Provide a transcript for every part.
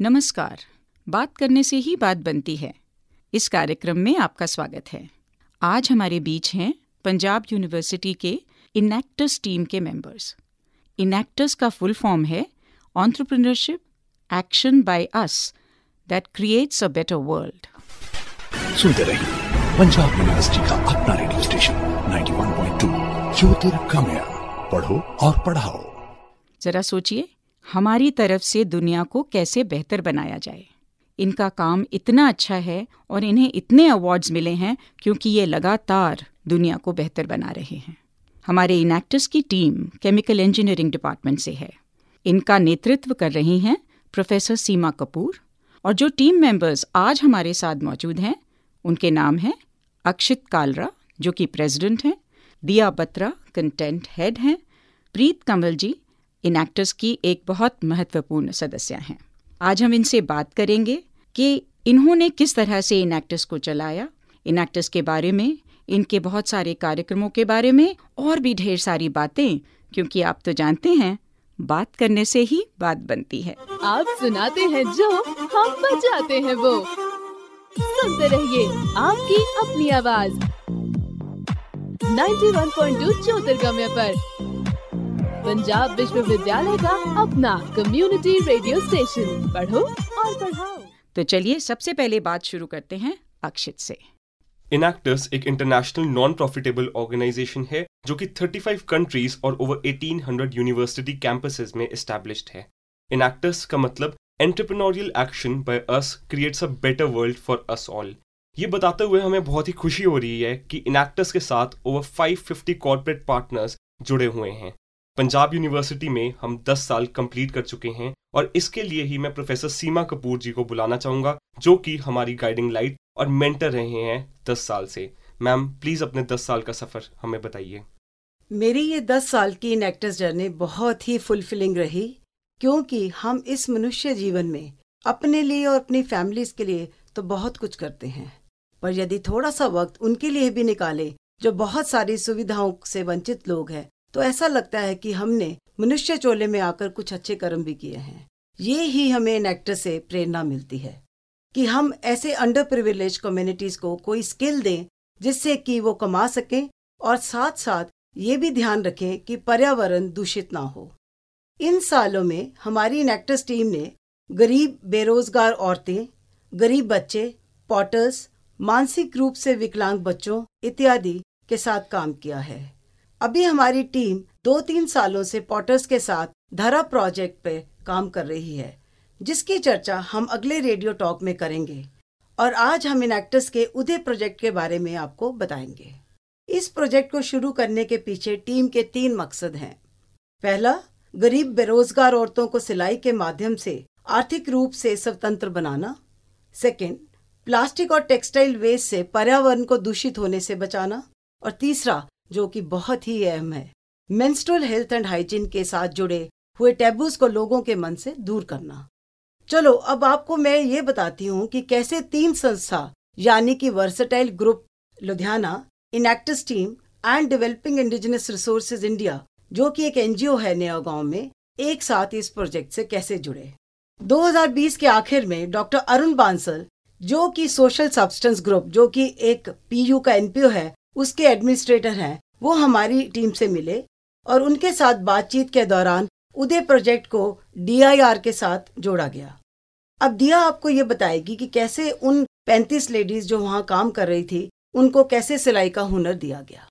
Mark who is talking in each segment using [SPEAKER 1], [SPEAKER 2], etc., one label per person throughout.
[SPEAKER 1] नमस्कार। बात करने से ही बात बनती है। इस कार्यक्रम में आपका स्वागत है। आज हमारे बीच हैं पंजाब यूनिवर्सिटी के इनैक्टर्स टीम के मेंबर्स इनैक्टर्स का फुल फॉर्म है entrepreneurship action by us that creates a better world
[SPEAKER 2] सुनते रहिए पंजाब यूनिवर्सिटी का अपना रेडियो स्टेशन 91.2 ज्योतिर्गमय। पढ़ो और पढ़ाओ।
[SPEAKER 1] जरा सोचिए हमारी तरफ़ से दुनिया को कैसे बेहतर बनाया जाए। इनका काम इतना अच्छा है और इन्हें इतने अवार्ड्स मिले हैं क्योंकि ये लगातार दुनिया को बेहतर बना रहे हैं। हमारे इनैक्टर्स की टीम केमिकल इंजीनियरिंग डिपार्टमेंट से है। इनका नेतृत्व कर रही हैं प्रोफेसर सीमा कपूर और जो टीम मेंबर्स आज हमारे साथ मौजूद हैं, उनके नाम हैं अक्षित कालरा, जो कि प्रेसिडेंट हैं, दिया बत्रा कंटेंट हेड हैं, प्रीत कंवल जी इन एक्टर्स की एक बहुत महत्वपूर्ण सदस्य हैं। आज हम इनसे बात करेंगे कि इन्होंने किस तरह से इन एक्टर्स को चलाया। इन एक्टर्स के बारे में, इनके बहुत सारे कार्यक्रमों के बारे में और भी ढेर सारी बातें, क्योंकि आप तो जानते हैं, बात करने से ही बात बनती है।
[SPEAKER 3] आप सुनाते हैं जो हम बजाते हैं वो। सुनते रहिए आपकी अपनी आवाज़। 91.2 वन पॉइंट ज्योतिर्गम्य पर। पंजाब विश्वविद्यालय का अपना कम्युनिटी रेडियो स्टेशन पढ़ो और पढ़ाओ।
[SPEAKER 1] तो चलिए सबसे पहले बात शुरू करते हैं अक्षित से।
[SPEAKER 4] इनैक्टर्स एक इंटरनेशनल नॉन प्रॉफिटेबल ऑर्गेनाइजेशन है जो कि 35 कंट्रीज़ और ओवर 1800 यूनिवर्सिटी कैंपसेस में एस्टैब्लिश्ड है। इनैक्टर्स का मतलब entrepreneurial action by us creates a better world for us all ये बताते हुए हमें बहुत ही खुशी हो रही है कि इनैक्टर्स के साथ ओवर 550 कॉर्पोरेट पार्टनर्स जुड़े हुए हैं। पंजाब यूनिवर्सिटी में हम 10 साल कंप्लीट कर चुके हैं और इसके लिए ही मैं प्रोफेसर सीमा कपूर जी को बुलाना चाहूँगा, जो कि हमारी गाइडिंग लाइट और मेंटर रहे हैं 10 साल से। मैम प्लीज़ अपने 10 साल का सफ़र हमें बताइए।
[SPEAKER 5] मेरी ये दस साल की इन एक्टर्स जर्नी बहुत ही फुलफिलिंग रही, क्योंकि हम इस मनुष्य जीवन में अपने लिए और अपनी फैमिलीज़ के लिए तो बहुत कुछ करते हैं। पर यदि थोड़ा सा वक्त उनके लिए भी निकाले, जो बहुत सारी सुविधाओं से वंचित लोग हैं तो ऐसा लगता है कि हमने मनुष्य चोले में आकर कुछ अच्छे कर्म भी किए हैं। ये ही हमें इन एक्टर से प्रेरणा मिलती है कि हम ऐसे अंडर प्रिविलेज कम्युनिटीज को कोई स्किल दें जिससे कि वो कमा सकें और साथ साथ ये भी ध्यान रखें कि पर्यावरण दूषित ना हो। इन सालों में हमारी इन एक्टर्स टीम ने गरीब, बेरोजगार औरतें, गरीब बच्चे पॉटर्स मानसिक रूप से विकलांग बच्चों इत्यादि के साथ काम किया है। अभी हमारी टीम दो तीन सालों से पॉटर्स के साथ धरा प्रोजेक्ट पे काम कर रही है, जिसकी चर्चा हम अगले रेडियो टॉक में करेंगे और आज हम इन एक्टर्स के उदय प्रोजेक्ट के बारे में आपको बताएँगे। इस प्रोजेक्ट को शुरू करने के पीछे टीम के तीन मकसद हैं। पहला, गरीब बेरोजगार औरतों को सिलाई के माध्यम से आर्थिक रूप से स्वतंत्र बनाना। सेकंड, प्लास्टिक और टेक्सटाइल वेस्ट से पर्यावरण को दूषित होने से बचाना। और तीसरा जो कि बहुत ही अहम है। मेंस्ट्रुअल हेल्थ एंड हाइजीन के साथ जुड़े हुए टैबूज को लोगों के मन से दूर करना। चलो, अब आपको मैं ये बताती हूँ कि कैसे तीन संस्था, यानी कि versatile group Ludhiana Enactus team and developing indigenous resources India जो कि एक एनजीओ है नया गाँव में, एक साथ इस प्रोजेक्ट से कैसे जुड़े? 2020 के आखिर में डॉक्टर अरुण बांसल, जो कि सोशल सब्सटेंस ग्रुप जो कि एक पीयू का एनपीओ है उसके एडमिनिस्ट्रेटर हैं, वो हमारी टीम से मिले और उनके साथ बातचीत के दौरान उदय प्रोजेक्ट को डीआईआर के साथ जोड़ा गया। अब दिया आपको ये बताएगी कि कैसे उन 35 लेडीज़ जो वहाँ काम कर रही थी, उनको कैसे सिलाई का हुनर दिया गया।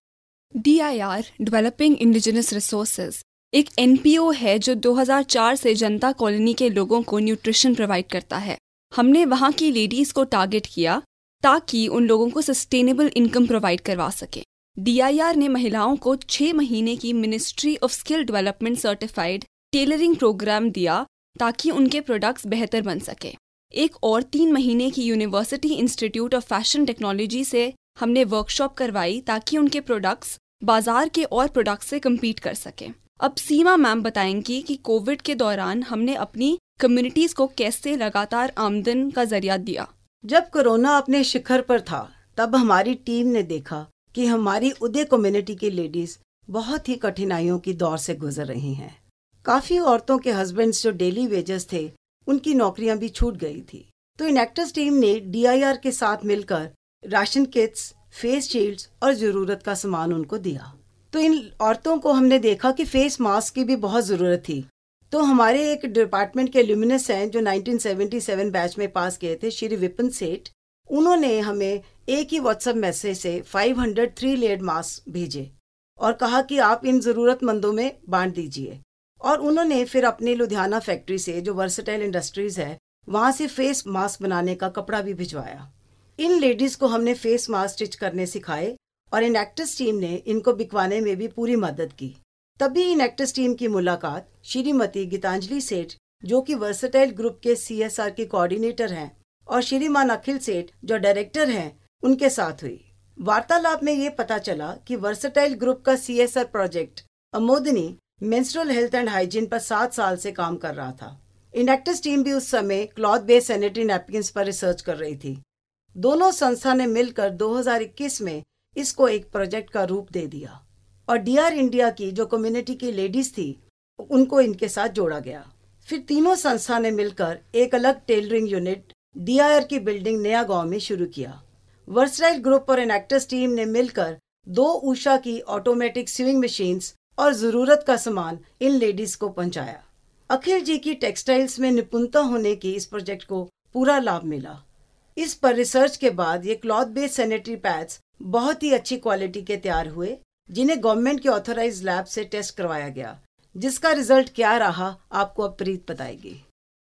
[SPEAKER 6] DIR डेवलपिंग इंडिजिनस रिसोर्सेज एक एनपीओ है जो 2004 से जनता कॉलोनी के लोगों को न्यूट्रिशन प्रोवाइड करता है। हमने वहाँ की लेडीज़ को टारगेट किया ताकि उन लोगों को सस्टेनेबल इनकम प्रोवाइड करवा सके। डीआईआर ने महिलाओं को छह महीने की ministry of skill development certified tailoring programme दिया ताकि उनके प्रोडक्ट्स बेहतर बन सके। एक और तीन महीने की university institute of fashion technology से हमने वर्कशॉप करवाई ताकि उनके प्रोडक्ट्स बाज़ार के और प्रोडक्ट्स से कम्पीट कर सके। अब सीमा मैम बताएँगी कि कोविड के दौरान हमने अपनी कम्युनिटीज को कैसे लगातार आमदन का ज़रिया दिया।
[SPEAKER 5] जब कोरोना अपने शिखर पर था, तब हमारी टीम ने देखा कि हमारी उदय कम्युनिटी की लेडीज़ बहुत ही कठिनाइयों की दौर से गुजर रही हैं। काफ़ी औरतों के हस्बैंड्स जो डेली वेजेस थे, उनकी नौकरियाँ भी छूट गई थी। तो इनेक्टर्स टीम ने डीआईआर के साथ मिलकर राशन किट्स फेस शील्ड्स और ज़रूरत का सामान उनको दिया। तो इन औरतों को हमने देखा कि फेस मास्क की भी बहुत ज़रूरत थी। तो हमारे एक डिपार्टमेंट के ल्यूमिनस हैं जो 1977 बैच में पास किए थे, श्री विपिन सेठ। उन्होंने हमें एक ही व्हाट्सएप मैसेज से 500 थ्री लेड मास्क भेजे और कहा कि आप इन ज़रूरतमंदों में बांट दीजिए। और उन्होंने फिर अपनी लुधियाना फैक्ट्री से, जो वर्सटाइल इंडस्ट्रीज़ है, वहाँ से फेस मास्क बनाने का कपड़ा भी भिजवाया। इन लेडीज़ को हमने फेस मास्क स्टिच करने सिखाए और इन एक्टर्स टीम ने इनको बिकवाने में भी पूरी मदद की। तभी इन एक्टर्स टीम की मुलाकात श्रीमती गीतांजलि सेठ, जो कि वर्सटाइल ग्रुप के सीएसआर के कोऑर्डिनेटर हैं, और श्रीमान अखिल सेठ, जो डायरेक्टर हैं, उनके साथ हुई। वार्तालाप में ये पता चला कि वर्सटाइल ग्रुप का CSR project Amodini menstrual health and hygiene पर सात साल से काम कर रहा था। इंडक्टर्स टीम भी उस समय क्लॉथ बेस्ड सैनिटरी नैपकिन पर रिसर्च कर रही थी। दोनों संस्था ने मिलकर 2021 में इसको एक प्रोजेक्ट का रूप दे दिया। और डीआर इंडिया की जो कम्युनिटी की लेडीज़ थी, उनको इनके साथ जोड़ा गया। फिर तीनों संस्था ने मिलकर एक अलग टेलरिंग यूनिट डीआईआर की बिल्डिंग नया गाँव में शुरू किया। वर्सराइल ग्रुप और एनेक्टर्स टीम ने मिलकर दो उषा की ऑटोमेटिक स्विंग मशीन्स और ज़रूरत का सामान इन लेडीज़ को पहुँचाया। अखिल जी की टेक्सटाइल्स में निपुणता होने की इस प्रोजेक्ट को पूरा लाभ मिला। इस पर रिसर्च के बाद ये क्लॉथ बेस्ड सैनिटरी पैड्स बहुत ही अच्छी क्वालिटी के तैयार हुए। जिन्हें गवर्नमेंट के ऑथोराइज लैब से टेस्ट करवाया गया, जिसका रिज़ल्ट क्या रहा, आपको अब प्रीत बताएगी।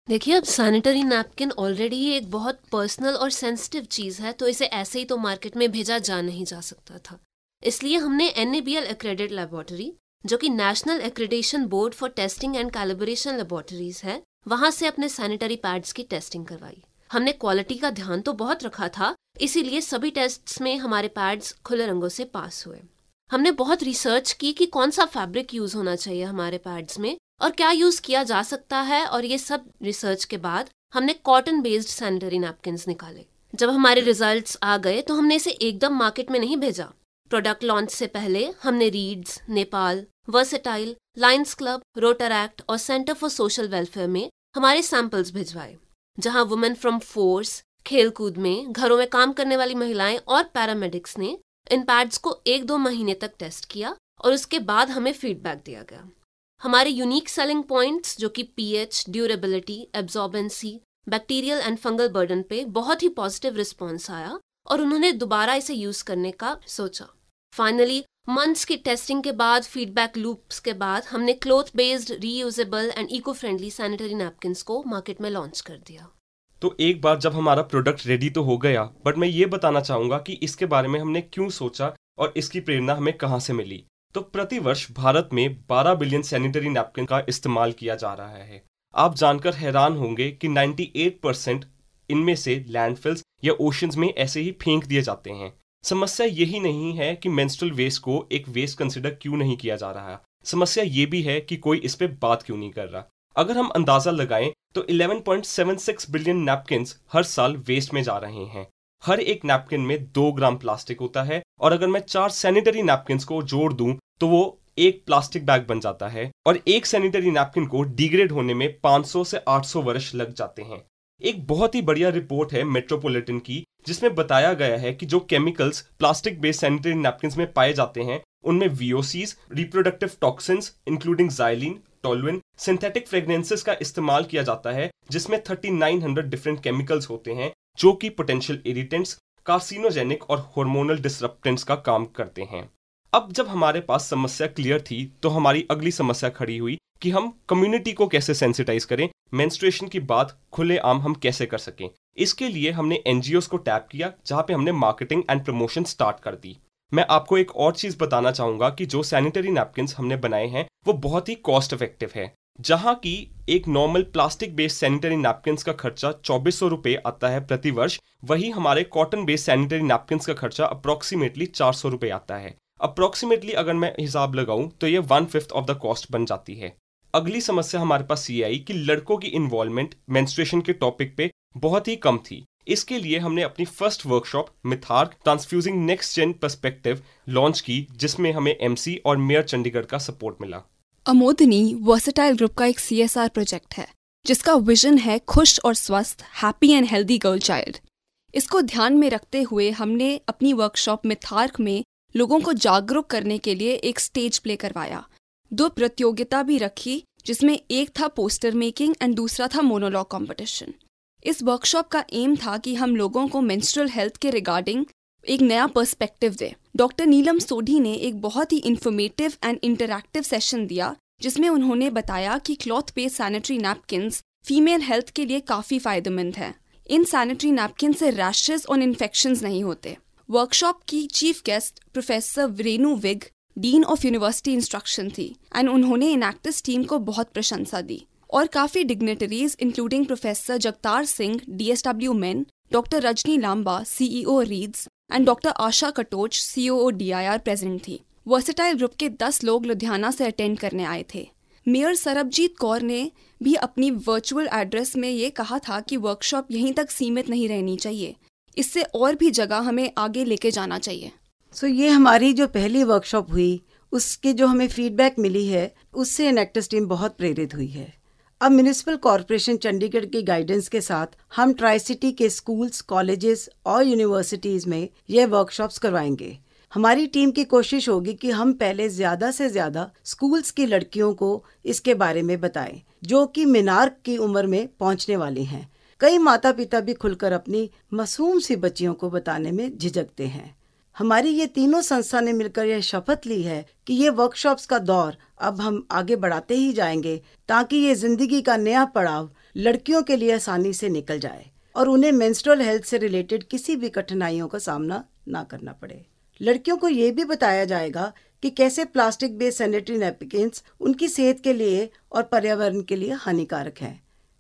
[SPEAKER 7] देखिए, अब सैनिटरी नैपकिन ऑलरेडी ही एक बहुत पर्सनल और सेंसिटिव चीज़ है तो इसे ऐसे ही तो मार्केट में भेजा जा नहीं जा सकता था। इसलिए हमने एन एक्रेडिट लेबोरेटरी जो कि national accreditation board for testing and calibration laboratories है, वहाँ से अपने सैनिटरी पैड्स की टेस्टिंग करवाई। हमने क्वालिटी का ध्यान तो बहुत रखा था, इसीलिए सभी टेस्ट्स में हमारे पैड्स खुले रंगों से पास हुए। हमने बहुत रिसर्च की कि कौन सा फैब्रिक यूज़ होना चाहिए हमारे पैड्स में और क्या यूज़ किया जा सकता है और ये सब रिसर्च के बाद हमने कॉटन बेस्ड सैनिटरी नैपकिन निकाले। जब हमारे रिजल्ट्स आ गए तो हमने इसे एकदम मार्केट में नहीं भेजा। प्रोडक्ट लॉन्च से पहले हमने READS Nepal versatile Lions Club Rotaract और सेंटर फॉर सोशल वेलफेयर में हमारे सैंपल्स भिजवाए, जहाँ वुमेन फ्रॉम फोर्स खेलकूद में, घरों में काम करने वाली महिलाएँ और पैरामेडिक्स ने इन पैड्स को एक दो महीने तक टेस्ट किया और उसके बाद हमें फीडबैक दिया गया। हमारे यूनिक सेलिंग पॉइंट्स जो कि pH durability absorbency bacterial and fungal burden पे बहुत ही पॉजिटिव रिस्पॉन्स आया और उन्होंने दोबारा इसे यूज़ करने का सोचा। फाइनली मंथ्स की टेस्टिंग के बाद फीडबैक लूप्स के बाद हमने cloth based reusable and eco friendly sanitary napkin को मार्केट में लॉन्च कर दिया।
[SPEAKER 4] तो एक बार जब हमारा प्रोडक्ट रेडी तो हो गया बट मैं ये बताना चाहूँगा कि इसके बारे में हमने क्यों सोचा और इसकी प्रेरणा हमें कहाँ से मिली? तो प्रतिवर्ष भारत में 12 बिलियन सैनिटरी नैपकिन का इस्तेमाल किया जा रहा है। आप जानकर हैरान होंगे कि 98 परसेंट इनमें से लैंडफिल्स या ओशंस में ऐसे ही फेंक दिए जाते हैं। समस्या यही नहीं है कि मेंस्ट्रुअल वेस्ट को एक वेस्ट कंसिडर क्यों नहीं किया जा रहा। समस्या ये भी है कि कोई इस पर बात क्यों नहीं कर रहा। अगर हम अंदाज़ा लगाएँ तो 11.76 बिलियन नैपकिन हर साल वेस्ट में जा रहे हैं। हर एक नैपकिन में दो ग्राम प्लास्टिक होता है और अगर मैं चार सैनिटरी नैपकिन को जोड़ दूँ तो वो एक प्लास्टिक बैग बन जाता है और एक सैनिटरी नैपकिन को डिग्रेड होने में 500 से 800 वर्ष लग जाते हैं। एक बहुत ही बढ़िया रिपोर्ट है मेट्रोपोलिटन की, जिसमें बताया गया है कि जो chemicals plastic based sanitary napkin में पाए जाते हैं, उनमें VOCs reproductive toxins including xylene toluene synthetic fragrances का इस्तेमाल किया जाता है, जिसमें 3900 डिफरेंट केमिकल्स होते हैं, जो कि पोटेंशियल इरिटेंट्स कार्सिनोजेनिक और हार्मोनल डिसरप्टेंट्स का काम करते हैं। अब जब हमारे पास समस्या क्लियर थी तो हमारी अगली समस्या खड़ी हुई कि हम कम्युनिटी को कैसे सेंसिटाइज करें मेंस्ट्रुएशन की बात खुले आम हम कैसे कर सकें। इसके लिए हमने एनजीओ को टैप किया, जहाँ पे हमने मार्केटिंग एंड प्रमोशन स्टार्ट कर दी। मैं आपको एक और चीज़ बताना चाहूँगा कि जो सैनिटरी नैपकिन हमने बनाए हैं, वो बहुत ही कॉस्ट इफ़ेक्टिव है। जहाँ की एक normal plastic based sanitary napkin का खर्चा चौबीस सौ रुपए आता है प्रति वर्ष, वही हमारे कॉटन बेस्ड सैनिटरी नैपकिन का खर्चा अप्रोक्सीमेटली चार सौ रुपए आता है। अप्रोक्सीमेटली अगर मैं हिसाब लगाऊँ तो ये one fifth of the cost बन जाती है। अगली समस्या हमारे पास ये आई कि लड़कों की इन्वॉल्वमेंट मेंस्ट्रुएशन के टॉपिक पे बहुत ही कम थी। इसके लिए हमने अपनी first workshop मिथार्क transfusing next gen perspective launch की, जिसमें हमें एमसी और मेयर चंडीगढ़ का सपोर्ट मिला।
[SPEAKER 6] अमोदनी वर्सेटाइल ग्रुप का एक सीएसआर प्रोजेक्ट है, जिसका विजन है खुश और स्वस्थ happy and healthy girl child इसको ध्यान में रखते हुए हमने अपनी वर्कशॉप में थार्क में लोगों को जागरूक करने के लिए एक स्टेज प्ले करवाया। दो प्रतियोगिता भी रखी, जिसमें एक था पोस्टर मेकिंग एंड दूसरा था मोनोलॉग कंपटीशन इस वर्कशॉप का एम था कि हम लोगों को मेंस्ट्रुअल हेल्थ के रिगार्डिंग एक नया पर्सपेक्टिव दे। डॉक्टर नीलम सोढ़ी ने एक बहुत ही इन्फॉर्मेटिव एंड इंटरैक्टिव सेशन दिया, जिसमें उन्होंने बताया कि cloth based sanitary napkins female health के लिए काफ़ी फ़ायदेमंद है। इन सैनिटरी नैपकिन से रैशेज और इन्फेक्शन नहीं होते। वर्कशॉप की chief guest professor Renu Vig dean of university instruction थी एंड उन्होंने इनैक्टिस टीम को बहुत प्रशंसा दी। और काफ़ी dignitaries including professor Jagtar Singh DSW main doctor Rajni Lamba CEO Reeds and doctor Asha Katoch CO D I R present थी versatile group के 10 लोग लुधियाना से अटेंड करने आए थे। मेयर सरबजीत कौर ने भी अपनी वर्चुअल एड्रेस में ये कहा था कि वर्कशॉप यहीं तक सीमित नहीं रहनी चाहिए। इससे और भी जगह हमें आगे लेके जाना चाहिए।
[SPEAKER 5] सो so, ये हमारी जो पहली वर्कशॉप हुई उसके जो हमें फीडबैक मिली है उससे इनेक्टस टीम बहुत प्रेरित हुई है। अब म्यूनिसिपल कॉरपोरेशन चंडीगढ़ की गाइडेंस के साथ हम ट्राई सिटी के स्कूल्स कॉलेजेस और यूनिवर्सिटीज में यह वर्कशॉप्स करवाएँगे। हमारी टीम की कोशिश होगी कि हम पहले ज़्यादा से ज़्यादा स्कूल्स की लड़कियों को इसके बारे में बताएँ, जो कि मीनार की उम्र में पहुँचने वाली हैं। कई माता पिता भी खुलकर अपनी मासूम सी बच्चियों को बताने में झिझकते हैं। हमारी ये तीनों संस्था ने मिलकर यह शपथ ली है कि ये वर्कशॉप्स का दौर अब हम आगे बढ़ाते ही जाएँगे, ताकि ये ज़िंदगी का नया पड़ाव लड़कियों के लिए आसानी से निकल जाए और उन्हें मेंस्ट्रुअल हेल्थ से रिलेटेड किसी भी कठिनाइयों का सामना ना करना पड़े। लड़कियों को ये भी बताया जाएगा कि कैसे प्लास्टिक बेस्ड सैनिटरी नैपकिन उनकी सेहत के लिए और पर्यावरण के लिए हानिकारक है।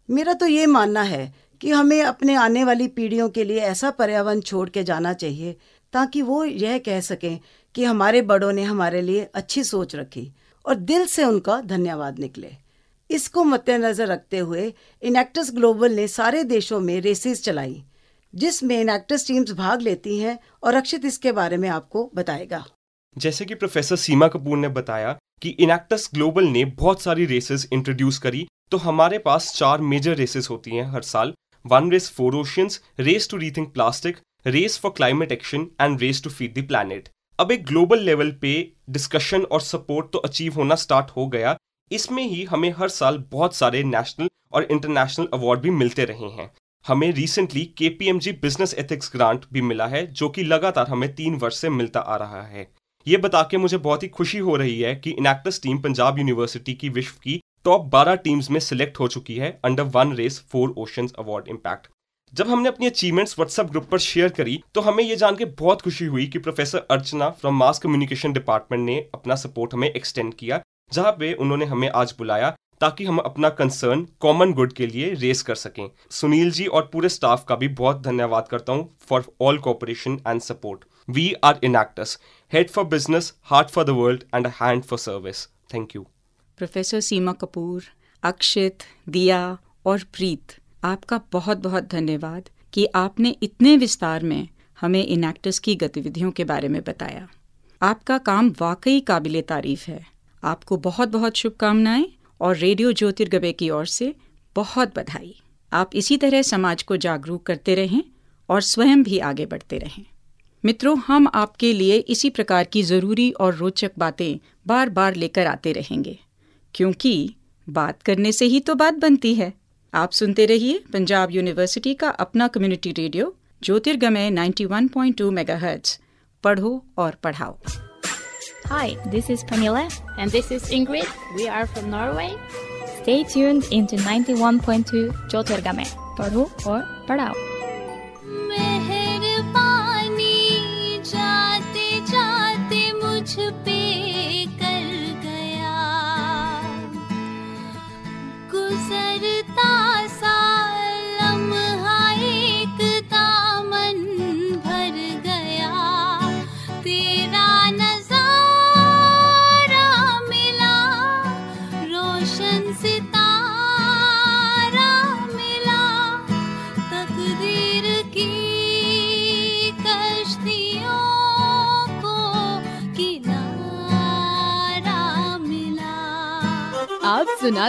[SPEAKER 5] मेरा तो ये मानना है कि हमें अपने आने वाली पीढ़ियों के लिए ऐसा पर्यावरण छोड़ के जाना चाहिए ताकि वो यह कह सकें कि हमारे बड़ों ने हमारे लिए अच्छी सोच रखी और दिल से उनका धन्यवाद निकले। इसको मद्देनजर रखते हुए इनेक्टस ग्लोबल ने सारे देशों में रेसेस चलाई, जिसमें इनेक्टस टीम्स भाग लेती हैं और अक्षित इसके बारे में आपको बताएगा।
[SPEAKER 4] जैसे कि प्रोफेसर सीमा कपूर ने बताया कि इनेक्टस ग्लोबल ने बहुत सारी रेसेस इंट्रोड्यूस करी तो हमारे पास चार मेजर रेसेस होती हैं हर साल। One race for oceans race to rethink plastic race for climate action and race to feed the planet अब एक ग्लोबल लेवल पे डिस्कशन और सपोर्ट तो अचीव होना स्टार्ट हो गया। इसमें ही हमें हर साल बहुत सारे नेशनल और इंटरनेशनल अवार्ड भी मिलते रहे हैं। हमें रिसेंटली के बिज़नेस एथिक्स ग्रांट भी मिला है, जो कि लगातार हमें तीन वर्ष से मिलता आ रहा है। ये बता के मुझे बहुत ही खुशी हो रही है कि इनैक्टस टीम पंजाब यूनिवर्सिटी की विश्व की टॉप 12 टीम्स में सिलेक्ट हो चुकी है under one race for ocean award impact जब हमने अपनी अचीवमेंट्स व्हाट्सएप ग्रुप पर शेयर करी तो हमें ये जान के बहुत खुशी हुई कि professor Archana from mass communication department ने अपना सपोर्ट हमें एक्सटेंड किया, जहाँ पे उन्होंने हमें आज बुलाया ताकि हम अपना कंसर्न कॉमन गुड के लिए रेस कर सकें। सुनील जी और पूरे स्टाफ का भी बहुत धन्यवाद करता हूँ for all cooperation and support we are Enactus head for business heart for the world and a hand for service thank you
[SPEAKER 1] professor Seema Kapoor Akshit Diya और प्रीत आपका बहुत बहुत धन्यवाद कि आपने इतने विस्तार में हमें इन एक्टर्स की गतिविधियों के बारे में बताया। आपका काम वाकई काबिल तारीफ़ है। आपको बहुत बहुत शुभकामनाएँ और रेडियो ज्योतिर्गवे की ओर से बहुत बधाई। आप इसी तरह समाज को जागरूक करते रहें और स्वयं भी आगे बढ़ते रहें। मित्रों, हम आपके लिए इसी प्रकार की ज़रूरी और रोचक बातें बार बार लेकर आते रहेंगे, क्योंकि बात करने से ही तो बात बनती है। आप सुनते रहिए पंजाब यूनिवर्सिटी का अपना कम्युनिटी रेडियो ज्योतिर्गमय 91.2 मेगाहर्ट्ज पढ़ो और पढ़ाओ।
[SPEAKER 8] Hi this is Pernilla and this is Ingrid we are from Norway stay tuned into 91.2 Jyotirgamaya पढ़ो और पढ़ाओ
[SPEAKER 9] 大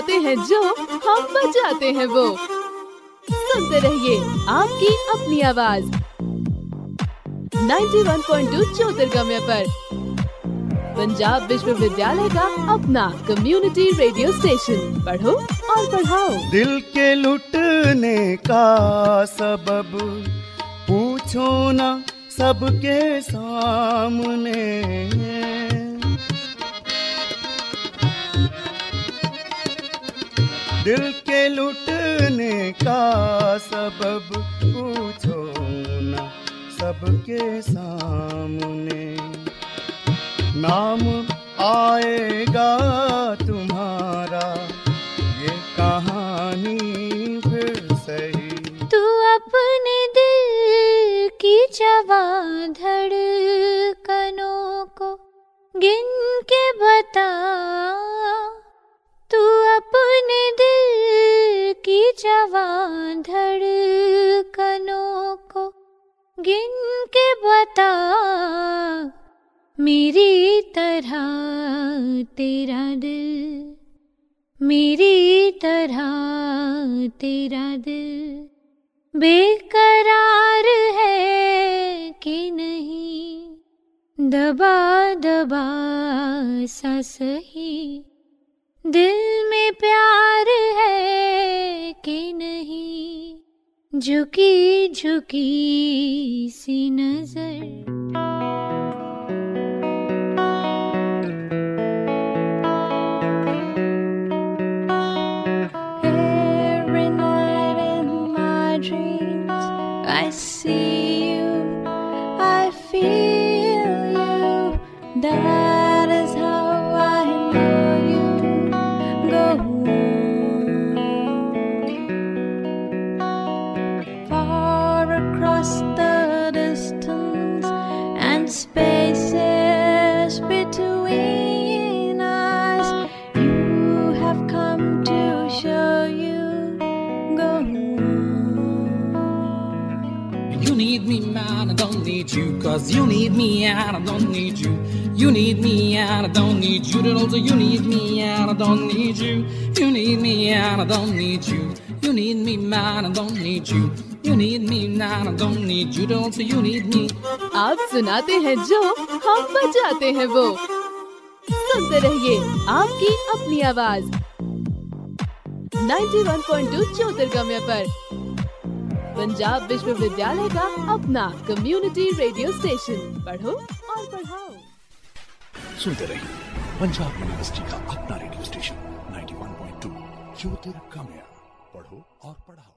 [SPEAKER 3] सुनाते हैं जो हम बजाते हैं वो। सुनते रहिए आपकी अपनी आवाज़। 91.2 ज्योतिर्गम्य पर। पंजाब विश्वविद्यालय का अपना कम्युनिटी रेडियो स्टेशन पढ़ो और पढ़ाओ।
[SPEAKER 10] दिल के लुटने का सबब, पूछो ना सबके सामने। दिल के लुटने का सबब पूछो ना सबके सामने। नाम आएगा तुम्हारा, ये कहानी फिर सही।
[SPEAKER 9] तू अपने दिल की जवा धड़कनों को गिन के बता। अपने दिल की जवा धड़कनों को गिन के बता, मेरी तरह तेरा दिल, मेरी तरह तेरा दिल बेकरार है कि नहीं दबा दबा सा सही। दिल में प्यार है कि नहीं? झुकी झुकी सी नज़र।
[SPEAKER 11] Need you. Cause you need me, and I don't need you. You need me, and I don't need you. Also, you need me, and I don't need you. You need me, and I don't need you. You need me, man, I don't need you. You need me, man, I don't need you. But also, you need me.
[SPEAKER 3] आप सुनाते हैं जो हम बजाते हैं वो सुनते रहिए आपकी अपनी आवाज़ 91.2 ज्योतिर्गम्य पर पंजाब विश्वविद्यालय का अपना कम्युनिटी रेडियो स्टेशन पढ़ो और पढ़ाओ।
[SPEAKER 2] सुनते रहिए पंजाब यूनिवर्सिटी का अपना रेडियो स्टेशन 91.2 ज्योतिर्गमय पढ़ो और पढ़ाओ।